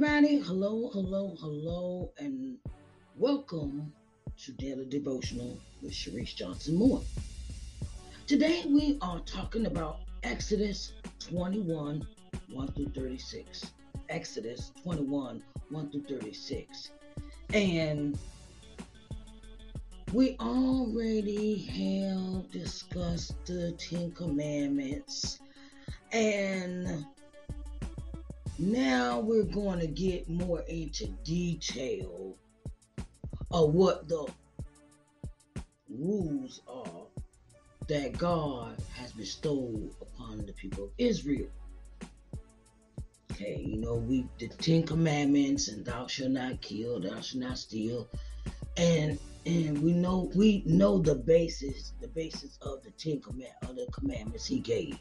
everybody. Hello, hello, hello, and welcome to Daily Devotional with Sharice Johnson Moore. Today we are talking about Exodus 21 1 through 36. Exodus 21 1 through 36. And we already have discussed the Ten Commandments and now we're going to get more into detail of what the rules are that God has bestowed upon the people of Israel. Okay, you know, we the Ten Commandments and thou shalt not kill, thou shalt not steal, and and we know we know the basis, the basis of the Ten Command of the commandments he gave.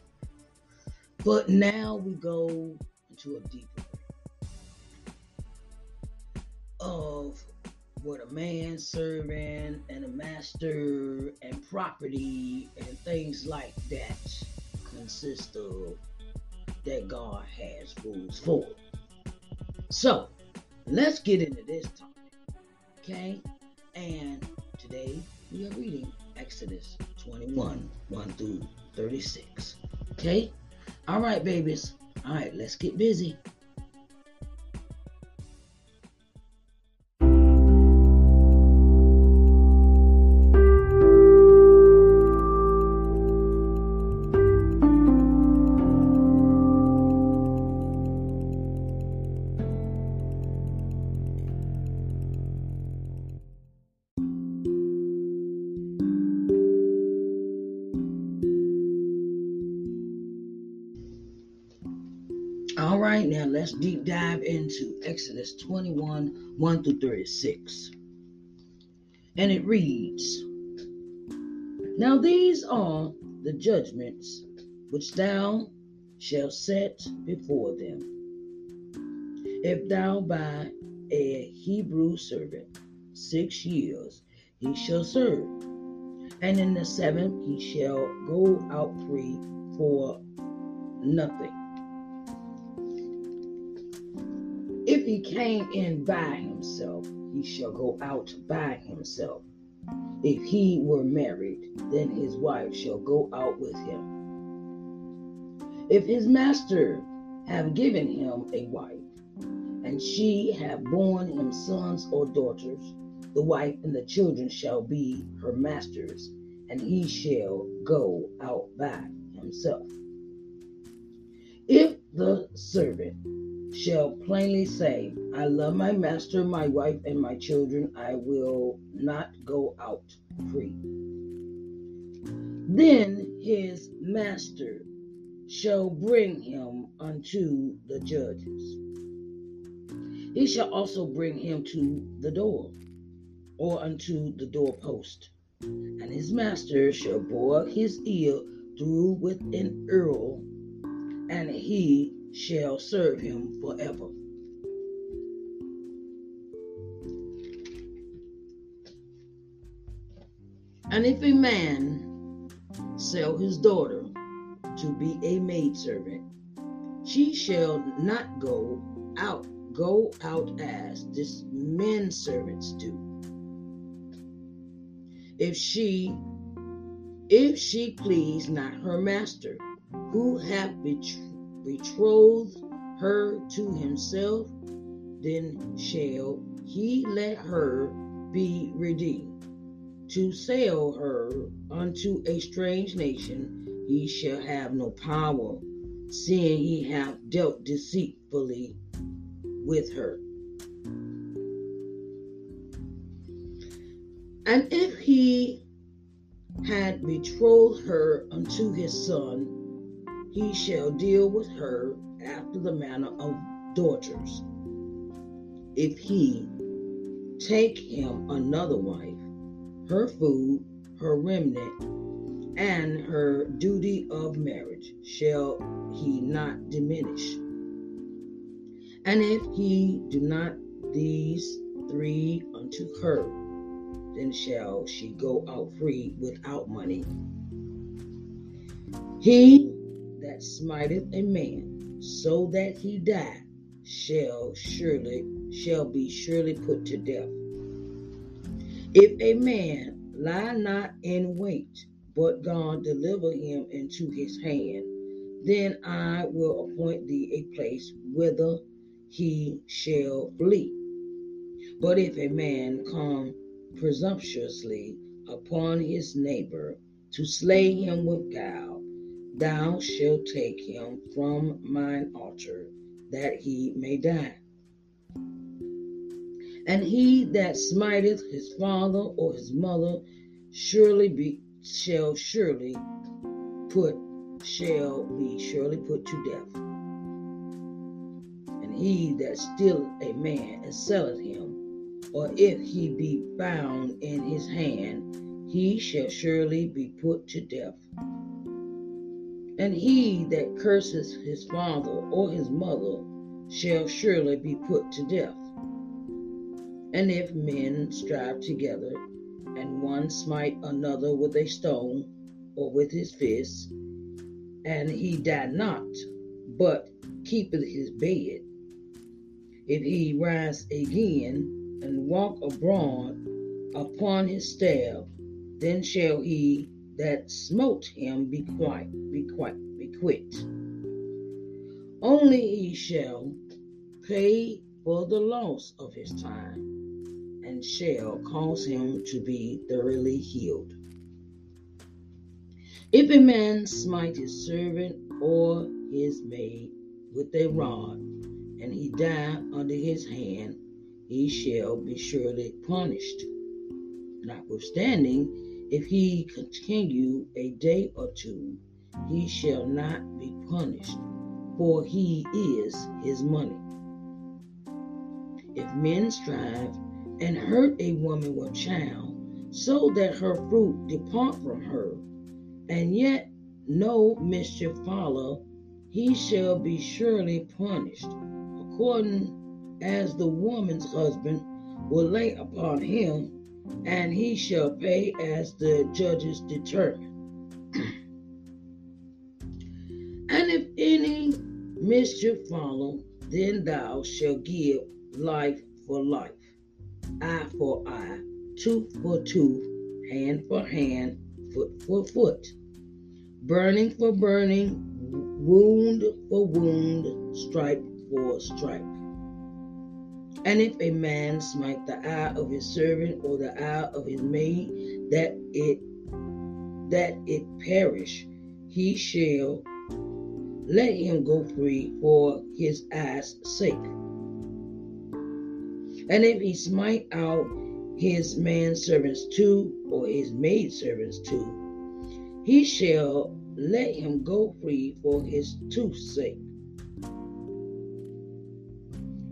But now we go into a deeper of what a man serving and a master and property and things like that consist of that God has rules for. So let's get into this topic. Okay? And today we are reading Exodus 21 1 through 36. Okay? All right, babies. All right, let's get busy. Exodus 21 1 through 36. And it reads Now these are the judgments which thou shalt set before them. If thou buy a Hebrew servant six years, he shall serve, and in the seventh he shall go out free for nothing. He came in by himself, he shall go out by himself. If he were married, then his wife shall go out with him. If his master have given him a wife, and she have borne him sons or daughters, the wife and the children shall be her master's, and he shall go out by himself. If the servant shall plainly say, I love my master, my wife, and my children, I will not go out free. Then his master shall bring him unto the judges. He shall also bring him to the door, or unto the doorpost, and his master shall bore his ear through with an earl, and he shall serve him forever. And if a man sell his daughter to be a maidservant, she shall not go out, go out as this men servants do. If she if she please not her master, who hath betrothed her to himself, then shall he let her be redeemed. To sell her unto a strange nation, he shall have no power, seeing he hath dealt deceitfully with her. And if he had betrothed her unto his son, he shall deal with her after the manner of daughters. If he take him another wife, her food, her remnant, and her duty of marriage shall he not diminish. And if he do not these three unto her, then shall she go out free without money. He that smiteth a man so that he die shall surely shall be surely put to death. If a man lie not in wait, but God deliver him into his hand, then I will appoint thee a place whither he shall flee. But if a man come presumptuously upon his neighbor to slay him with guile, thou shalt take him from mine altar, that he may die. And he that smiteth his father or his mother surely be shall surely put shall be surely put to death. And he that stealeth a man and selleth him, or if he be found in his hand, he shall surely be put to death. And he that curses his father or his mother shall surely be put to death. And if men strive together, and one smite another with a stone or with his fist, and he die not, but keepeth his bed, if he rise again and walk abroad upon his staff, then shall he that smote him be quiet, be quiet, be quit. Only he shall pay for the loss of his time, and shall cause him to be thoroughly healed. If a man smite his servant or his maid with a rod, and he die under his hand, he shall be surely punished. Notwithstanding, if he continue a day or two, he shall not be punished. for he is his money. If men strive and hurt a woman with child, so that her fruit depart from her, and yet no mischief follow, he shall be surely punished, according as the woman's husband will lay upon him, and he shall pay as the judges determine. and if any mischief follow, then thou shalt give life for life, eye for eye, tooth for tooth, hand for hand, foot for foot, burning for burning, wound for wound, stripe for stripe. And if a man smite the eye of his servant or the eye of his maid, that it that it perish, he shall let him go free for his eye's sake. And if he smite out his manservants too, or his maidservants too, he shall let him go free for his tooth's sake.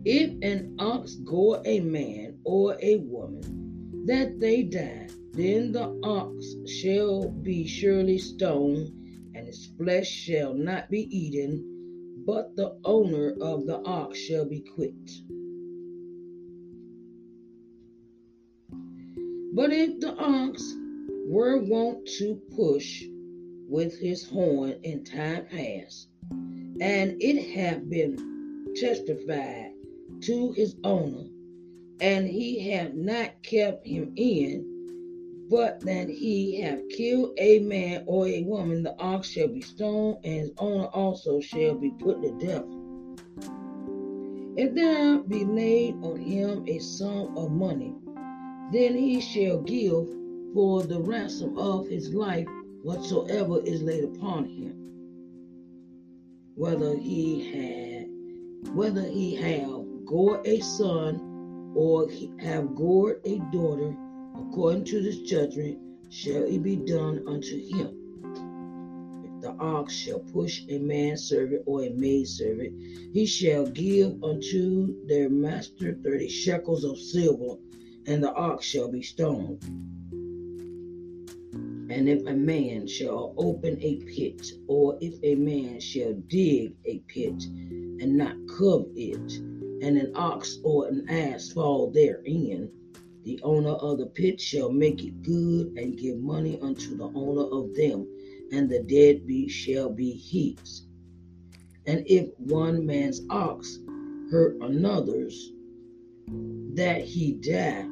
If an ox gore a man or a woman, that they die, then the ox shall be surely stoned, and his flesh shall not be eaten, but the owner of the ox shall be quit. But if the ox were wont to push with his horn in time past, and it have been testified to his owner, and he have not kept him in, but that he have killed a man or a woman, the ox shall be stoned, and his owner also shall be put to death. If there be laid on him a sum of money, then he shall give for the ransom of his life whatsoever is laid upon him. Whether he had, whether he have gored a son or have gored a daughter, according to this judgment shall it be done unto him. If the ox shall push a manservant or a maidservant, he shall give unto their master thirty shekels of silver, and the ox shall be stoned. And if a man shall open a pit, or if a man shall dig a pit and not cover it, and an ox or an ass fall therein, the owner of the pit shall make it good and give money unto the owner of them, and the dead beast shall be his. And if one man's ox hurt another's, that he die,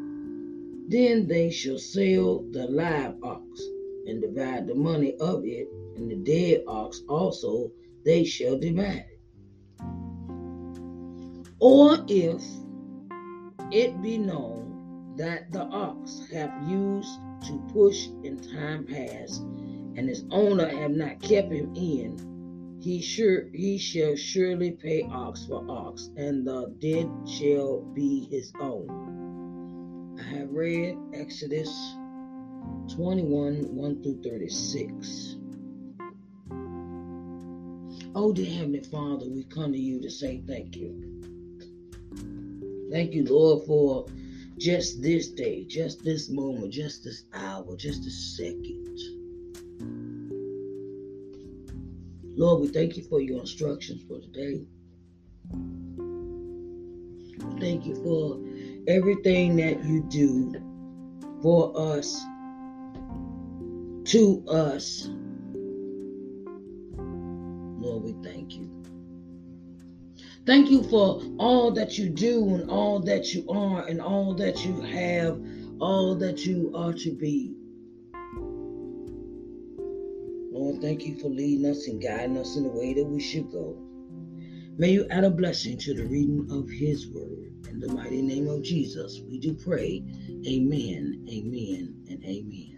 then they shall sell the live ox and divide the money of it, and the dead ox also they shall divide. Or if it be known that the ox have used to push in time past, and his owner have not kept him in, he sure he shall surely pay ox for ox, and the dead shall be his own. I have read Exodus 21 1 through 36. Oh, dear Heavenly Father, we come to you to say thank you. Thank you, Lord, for just this day, just this moment, just this hour, just a second. Lord, we thank you for your instructions for today. Thank you for everything that you do for us, to us. Lord, we thank you. Thank you for all that you do and all that you are and all that you have, all that you are to be. Lord, thank you for leading us and guiding us in the way that we should go. May you add a blessing to the reading of His word. In the mighty name of Jesus, we do pray. Amen, amen, and amen.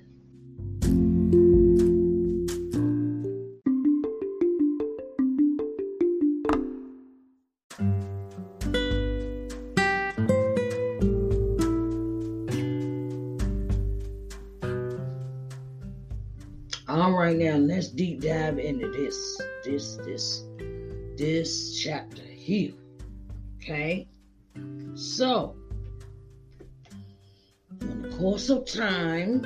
Let's deep dive into this, this, this this chapter here. Okay? So, in the course of time,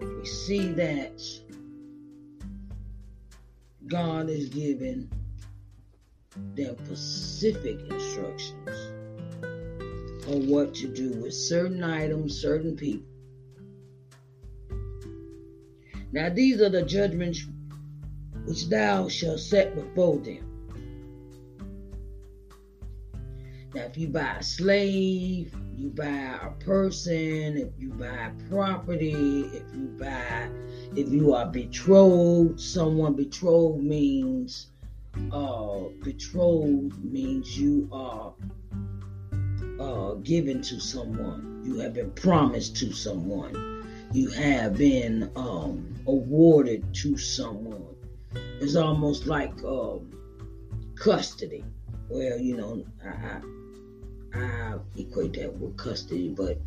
we see that God is giving them specific instructions on what to do with certain items, certain people. Now, these are the judgments which thou shalt set before them. Now, if you buy a slave, you buy a person, if you buy property, if you buy, if you are betrothed, someone betrothed means, uh, betrothed means you are uh, given to someone. You have been promised to someone. You have been um, awarded to someone. It's almost like um, custody. Well, you know, I, I, I equate that with custody, but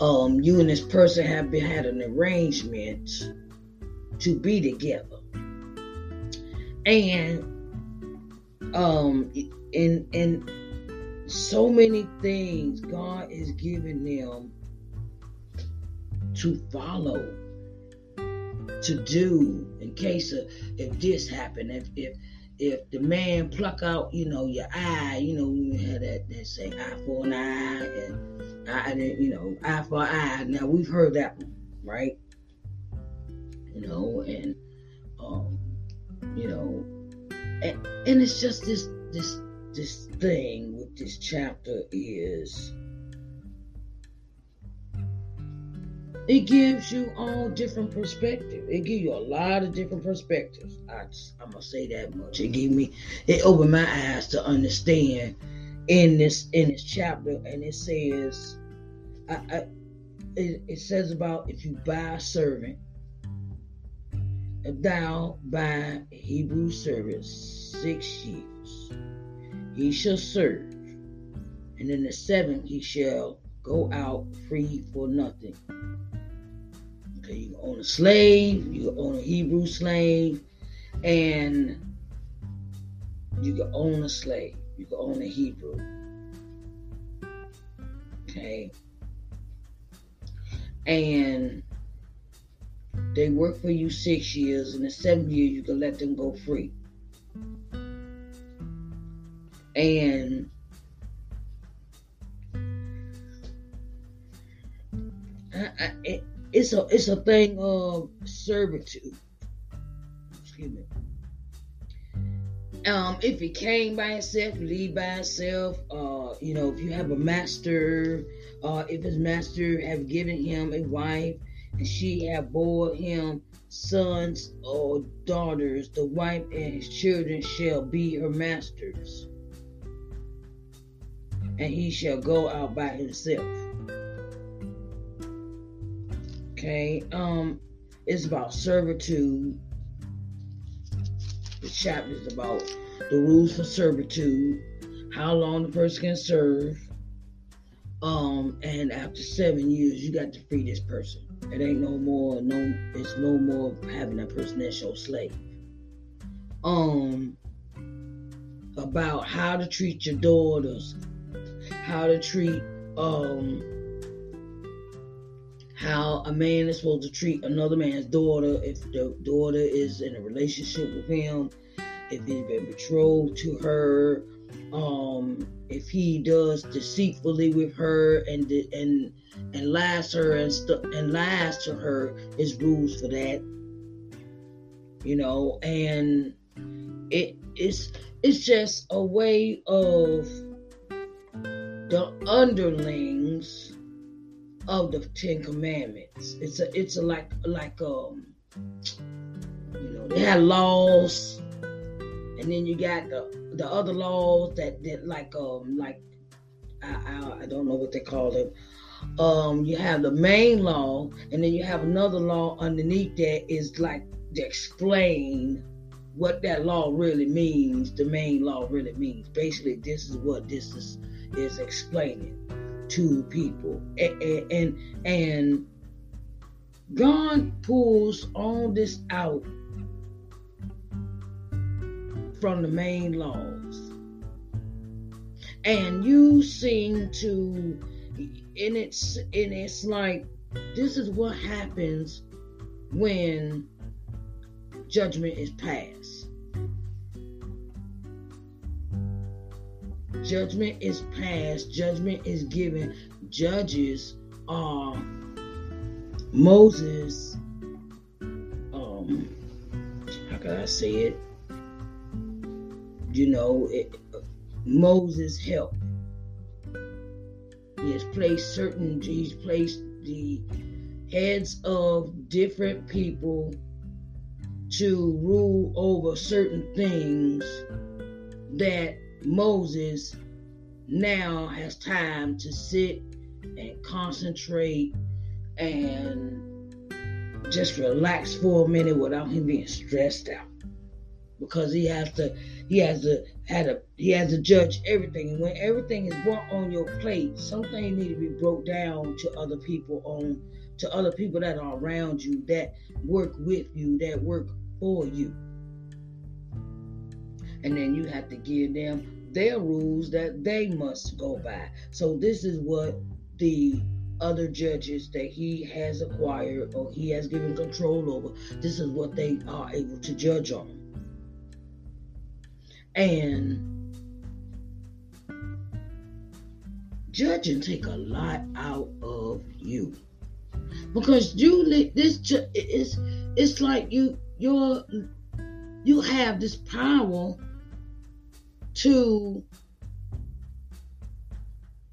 um, you and this person have been had an arrangement to be together, and um, in in so many things God is giving them to follow, to do in case of if this happened, if if if the man pluck out, you know, your eye, you know, we had that that say eye for an eye and eye, you know, eye for eye. Now we've heard that one, right? You know, and um, you know, and, and it's just this this this thing with this chapter is it gives you all different perspective. It gives you a lot of different perspectives. I am gonna say that much. It gave me, it opened my eyes to understand in this in this chapter, and it says, I, I it, it says about if you buy a servant, if thou buy Hebrew servant six years, he shall serve, and in the seventh he shall go out free for nothing. You own a slave, you own a Hebrew slave, and you can own a slave, you can own a Hebrew. Okay. And they work for you six years, and the seventh year you can let them go free. And I, I, it, it's a it's a thing of servitude. Excuse me. Um, if he came by himself, leave by himself, uh, you know, if you have a master, uh, if his master have given him a wife and she have bore him sons or daughters, the wife and his children shall be her masters, and he shall go out by himself. Okay, um, it's about servitude. The chapter is about the rules for servitude, how long the person can serve. Um, and after seven years, you got to free this person. It ain't no more, no, it's no more having that person as your slave. Um, about how to treat your daughters, how to treat, um, how a man is supposed to treat another man's daughter if the daughter is in a relationship with him, if he's been betrothed to her, um, if he does deceitfully with her and and and lies her and st- and lies to her, is rules for that. You know, and it is it's just a way of the underlings of the Ten Commandments. It's a it's a like like um you know they had laws and then you got the the other laws that did like um like I, I I don't know what they call them. Um you have the main law and then you have another law underneath that is like to explain what that law really means, the main law really means. Basically this is what this is is explaining to people and, and and God pulls all this out from the main laws. And you seem to and it's and it's like this is what happens when judgment is passed. Judgment is passed, judgment is given. Judges are Moses um how can I say it? You know, it, Moses helped. He has placed certain, he's placed the heads of different people to rule over certain things that Moses now has time to sit and concentrate and just relax for a minute without him being stressed out. Because he has to he has to had a he has to judge everything. And when everything is brought on your plate something need to be broke down to other people on to other people that are around you that work with you that work for you. And then you have to give them their rules that they must go by. So this is what the other judges that he has acquired or he has given control over this is what they are able to judge on. And judging take a lot out of you. Because you this is it's like you you're you have this power to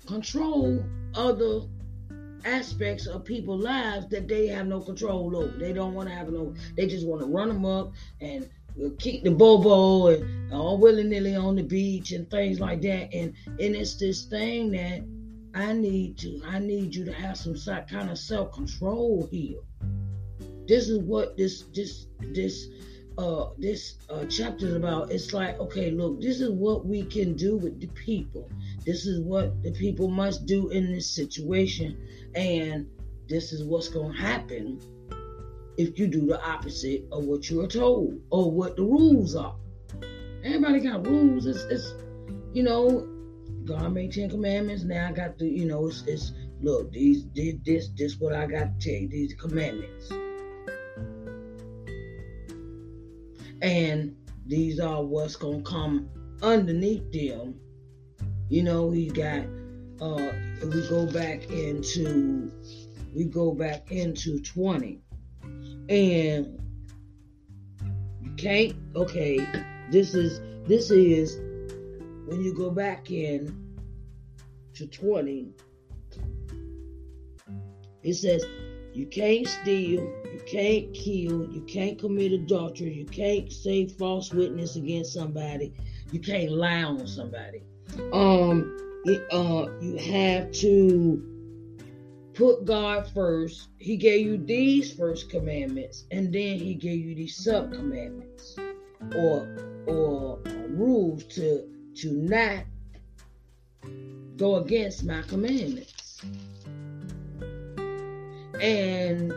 control other aspects of people's lives that they have no control over. They don't want to have no. They just want to run them up and uh, keep the bobo and uh, all willy nilly on the beach and things like that. And and it's this thing that I need to. I need you to have some kind of self control here. This is what this this this uh this uh chapter is about. It's like okay, look, this is what we can do with the people. This is what the people must do in this situation, and this is what's gonna happen if you do the opposite of what you are told or what the rules are. Everybody got rules. It's, it's you know, God made Ten Commandments. Now I got the, you know, it's, it's look, these, this, this, this, what I got to tell you, these commandments. And these are what's gonna come underneath them. You know, he got uh we go back into we go back into 20 and you can't okay this is this is when you go back in to 20 it says you can't steal you can't kill you can't commit adultery you can't say false witness against somebody you can't lie on somebody um it, uh you have to put God first. He gave you these first commandments, and then he gave you these sub commandments or or rules to to not go against my commandments. And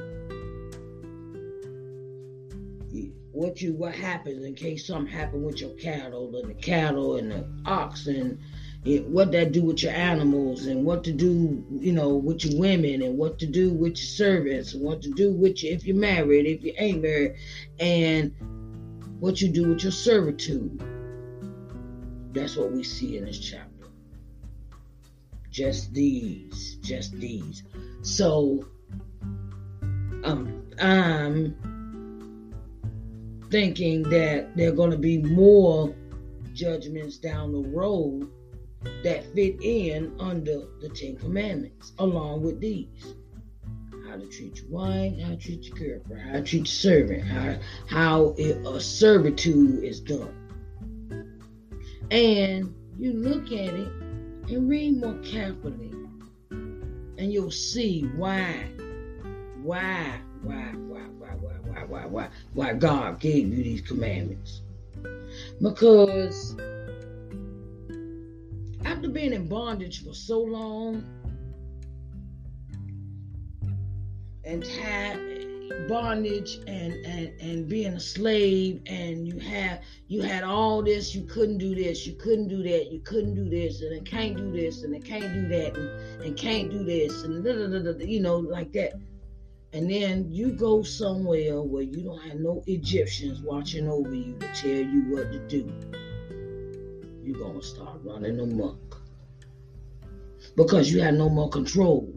what you what happens in case something happened with your cattle and the cattle and the oxen what that do with your animals and what to do, you know, with your women and what to do with your servants and what to do with you if you're married, if you ain't married, and what you do with your servitude. That's what we see in this chapter. Just these, just these. So, um, I'm thinking that there are going to be more judgments down the road that fit in under the Ten Commandments, along with these. How to treat your wife, how to treat your girlfriend, how to treat your servant, how, how it, a servitude is done. And you look at it and read more carefully, and you'll see why, why, why, why, why, why, why, why, why, why God gave you these commandments. Because after being in bondage for so long and tied, bondage and and and being a slave and you have you had all this you couldn't do this you couldn't do that you couldn't do this and it can't do this and it can't do that and, and can't do this and da, da, da, you know like that and then you go somewhere where you don't have no Egyptians watching over you to tell you what to do you're gonna start running amok because you have no more control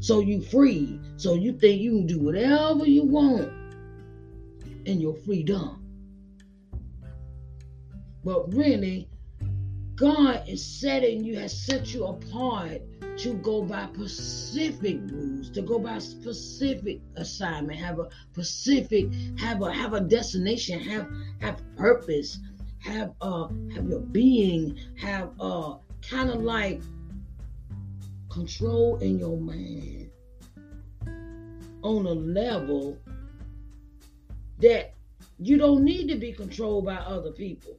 so you free. So you think you can do whatever you want in your freedom. But really, God is setting you, has set you apart to go by specific rules, to go by specific assignment, have a specific, have a have a destination, have have purpose, have uh have your being, have uh kind of like control in your mind on a level that you don't need to be controlled by other people.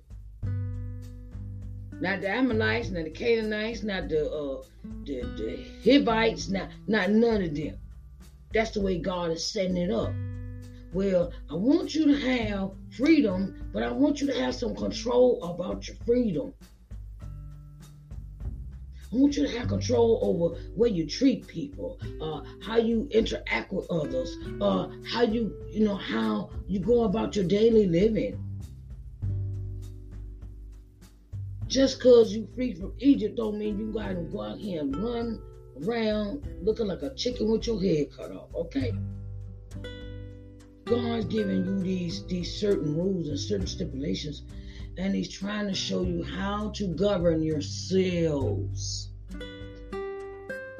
Not the Ammonites, not the Canaanites, not the uh, the, the Hivites, not not none of them. That's the way God is setting it up. Well, I want you to have freedom, but I want you to have some control about your freedom. I want you to have control over where you treat people, uh, how you interact with others, uh, how you, you know, how you go about your daily living. Just because you free from Egypt don't mean you gotta go out here and run around looking like a chicken with your head cut off, okay? God's giving you these these certain rules and certain stipulations and he's trying to show you how to govern yourselves.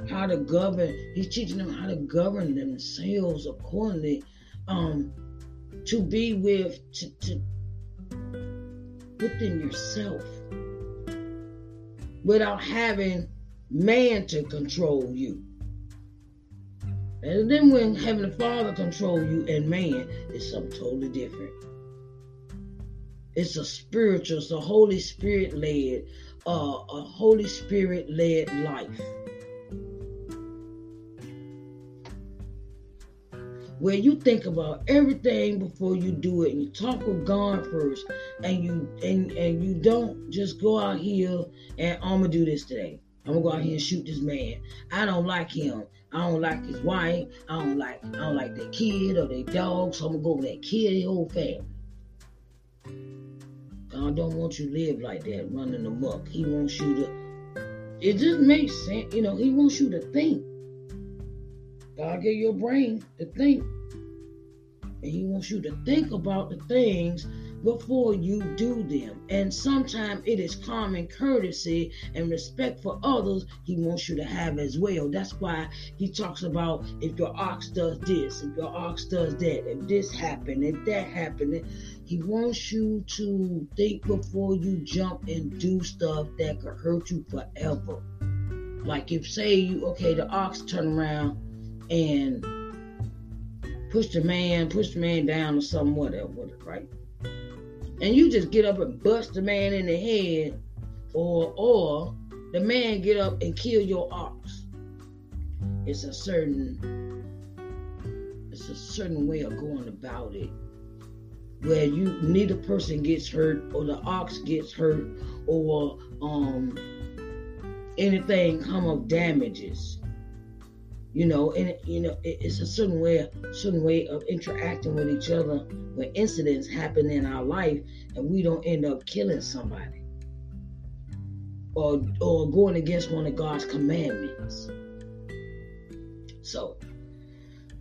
How to govern. He's teaching them how to govern themselves accordingly. Um, to be with to, to within yourself without having man to control you. And then when having the Father control you and man is something totally different. It's a spiritual, it's a Holy Spirit led, uh, a Holy Spirit led life. Where you think about everything before you do it, and you talk with God first, and you and and you don't just go out here and I'm gonna do this today. I'm gonna go out here and shoot this man. I don't like him. I don't like his wife. I don't like I don't like their kid or their dog. So I'm gonna go over that kid, the whole family. God don't want you to live like that, running amok. He wants you to. It just makes sense, you know. He wants you to think. God gave your brain to think, and He wants you to think about the things before you do them. And sometimes it is common courtesy and respect for others he wants you to have as well. That's why he talks about if your ox does this, if your ox does that, if this happened, if that happened. He wants you to think before you jump and do stuff that could hurt you forever. Like if say you okay, the ox turn around and push the man, push the man down or something, whatever, right? And you just get up and bust the man in the head, or or the man get up and kill your ox. It's a certain it's a certain way of going about it where you neither person gets hurt or the ox gets hurt or um anything come of damages you know and you know it's a certain way certain way of interacting with each other when incidents happen in our life and we don't end up killing somebody or or going against one of god's commandments. So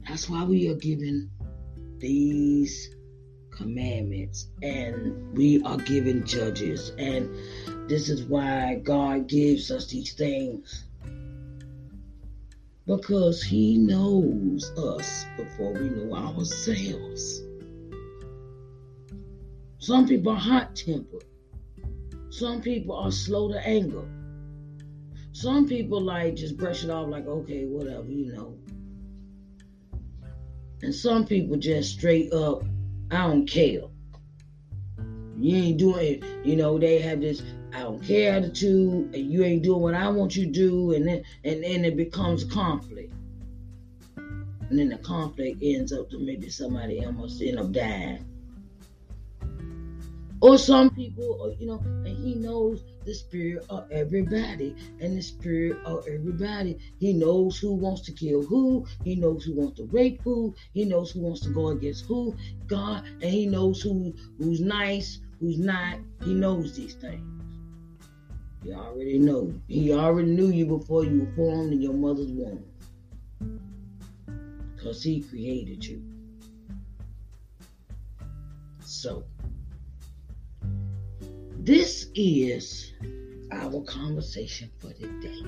that's why we are given these commandments and we are given judges. And this is why god gives us these things because he knows us before we know ourselves. Some people are hot tempered. Some people are slow to anger. Some people like just brush it off like, okay, whatever, you know. And some people just straight up, I don't care. You ain't doing it. You know, they have this I don't care attitude, and you ain't doing what I want you to do, and then and then it becomes conflict. and then the conflict ends up to maybe somebody almost end up dying. Or some people, you know, and he knows the spirit of everybody and the spirit of everybody. He knows who wants to kill who. He knows who wants to rape who. He knows who wants to go against who. God, and he knows who who's nice, who's not. He knows these things. You already know. He already knew you before you were formed in your mother's womb. Because he created you. So, this is our conversation for today,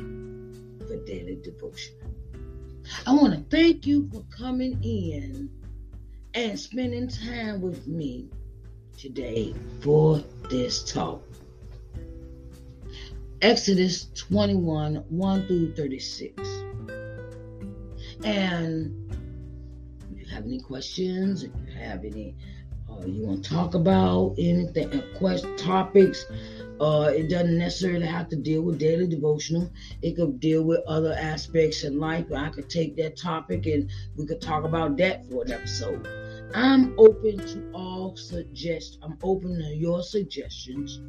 for daily devotion. I want to thank you for coming in and spending time with me today for this talk. Exodus 21 1 through 36. And if you have any questions, if you have any uh, you want to talk about anything, uh, quest topics. Uh, it doesn't necessarily have to deal with daily devotional. It could deal with other aspects in life. I could take that topic and we could talk about that for an episode. I'm open to all suggest. I'm open to your suggestions,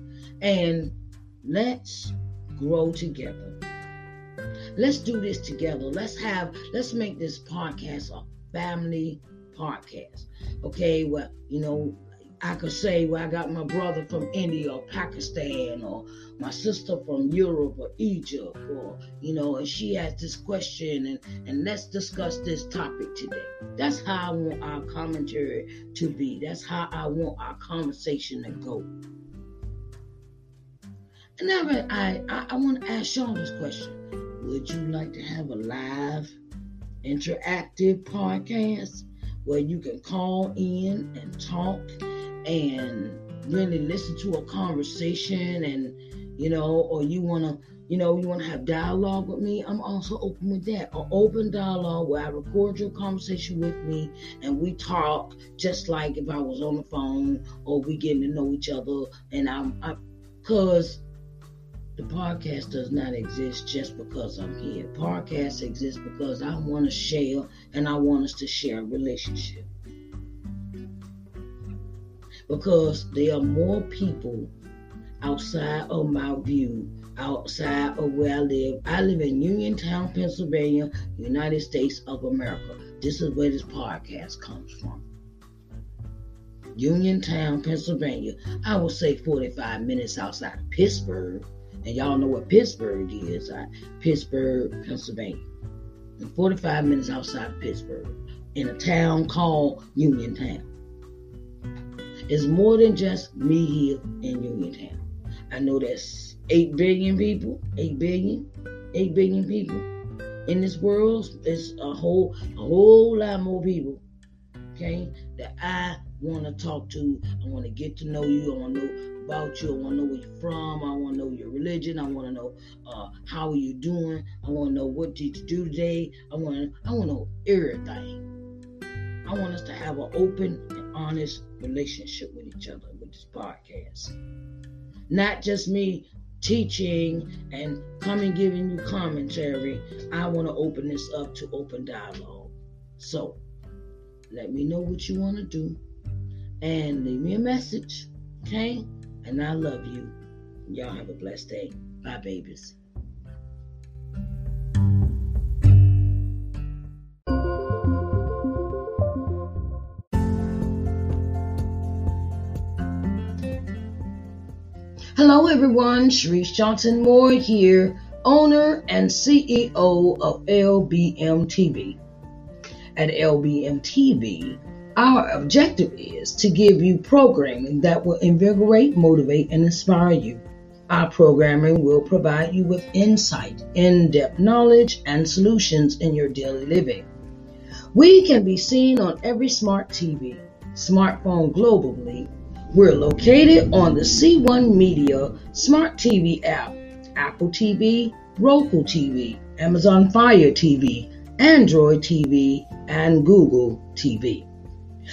and let's grow together. Let's do this together. Let's have. Let's make this podcast a family podcast. Okay, well, you know, I could say, well, I got my brother from India or Pakistan or my sister from Europe or Egypt or, you know, and she has this question and, and let's discuss this topic today. That's how I want our commentary to be. That's how I want our conversation to go. And now I, I, I want to ask y'all this question. Would you like to have a live interactive podcast? where you can call in and talk and really listen to a conversation and you know or you want to you know you want to have dialogue with me i'm also open with that an open dialogue where i record your conversation with me and we talk just like if i was on the phone or we getting to know each other and i'm because the podcast does not exist just because I'm here. Podcast exists because I want to share and I want us to share a relationship. Because there are more people outside of my view, outside of where I live. I live in Uniontown, Pennsylvania, United States of America. This is where this podcast comes from. Uniontown, Pennsylvania. I would say 45 minutes outside of Pittsburgh and y'all know what Pittsburgh is? Pittsburgh, Pennsylvania. And 45 minutes outside of Pittsburgh, in a town called Uniontown. It's more than just me here in Uniontown. I know that's 8 billion people, 8 billion, 8 billion people in this world. It's a whole, a whole lot more people, okay, that I want to talk to. I want to get to know you. I want to know about you. I want to know where you're from. I want to know your religion. I want to know uh, how are you doing. I want to know what did you do today. I want to. I want to know everything. I want us to have an open and honest relationship with each other with this podcast. Not just me teaching and coming giving you commentary. I want to open this up to open dialogue. So let me know what you want to do and leave me a message. Okay? And I love you. Y'all have a blessed day. Bye, babies. Hello, everyone. Sharice Johnson Moore here, owner and CEO of LBM TV. At LBM TV, our objective is to give you programming that will invigorate, motivate, and inspire you. Our programming will provide you with insight, in depth knowledge, and solutions in your daily living. We can be seen on every smart TV, smartphone globally. We're located on the C1 Media Smart TV app, Apple TV, Roku TV, Amazon Fire TV, Android TV, and Google TV.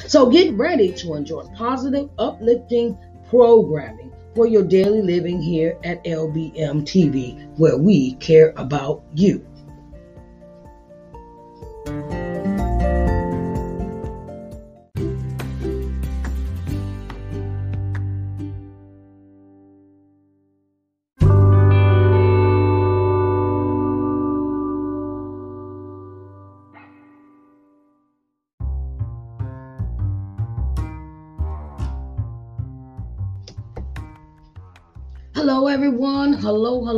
So get ready to enjoy positive, uplifting programming for your daily living here at LBM TV, where we care about you.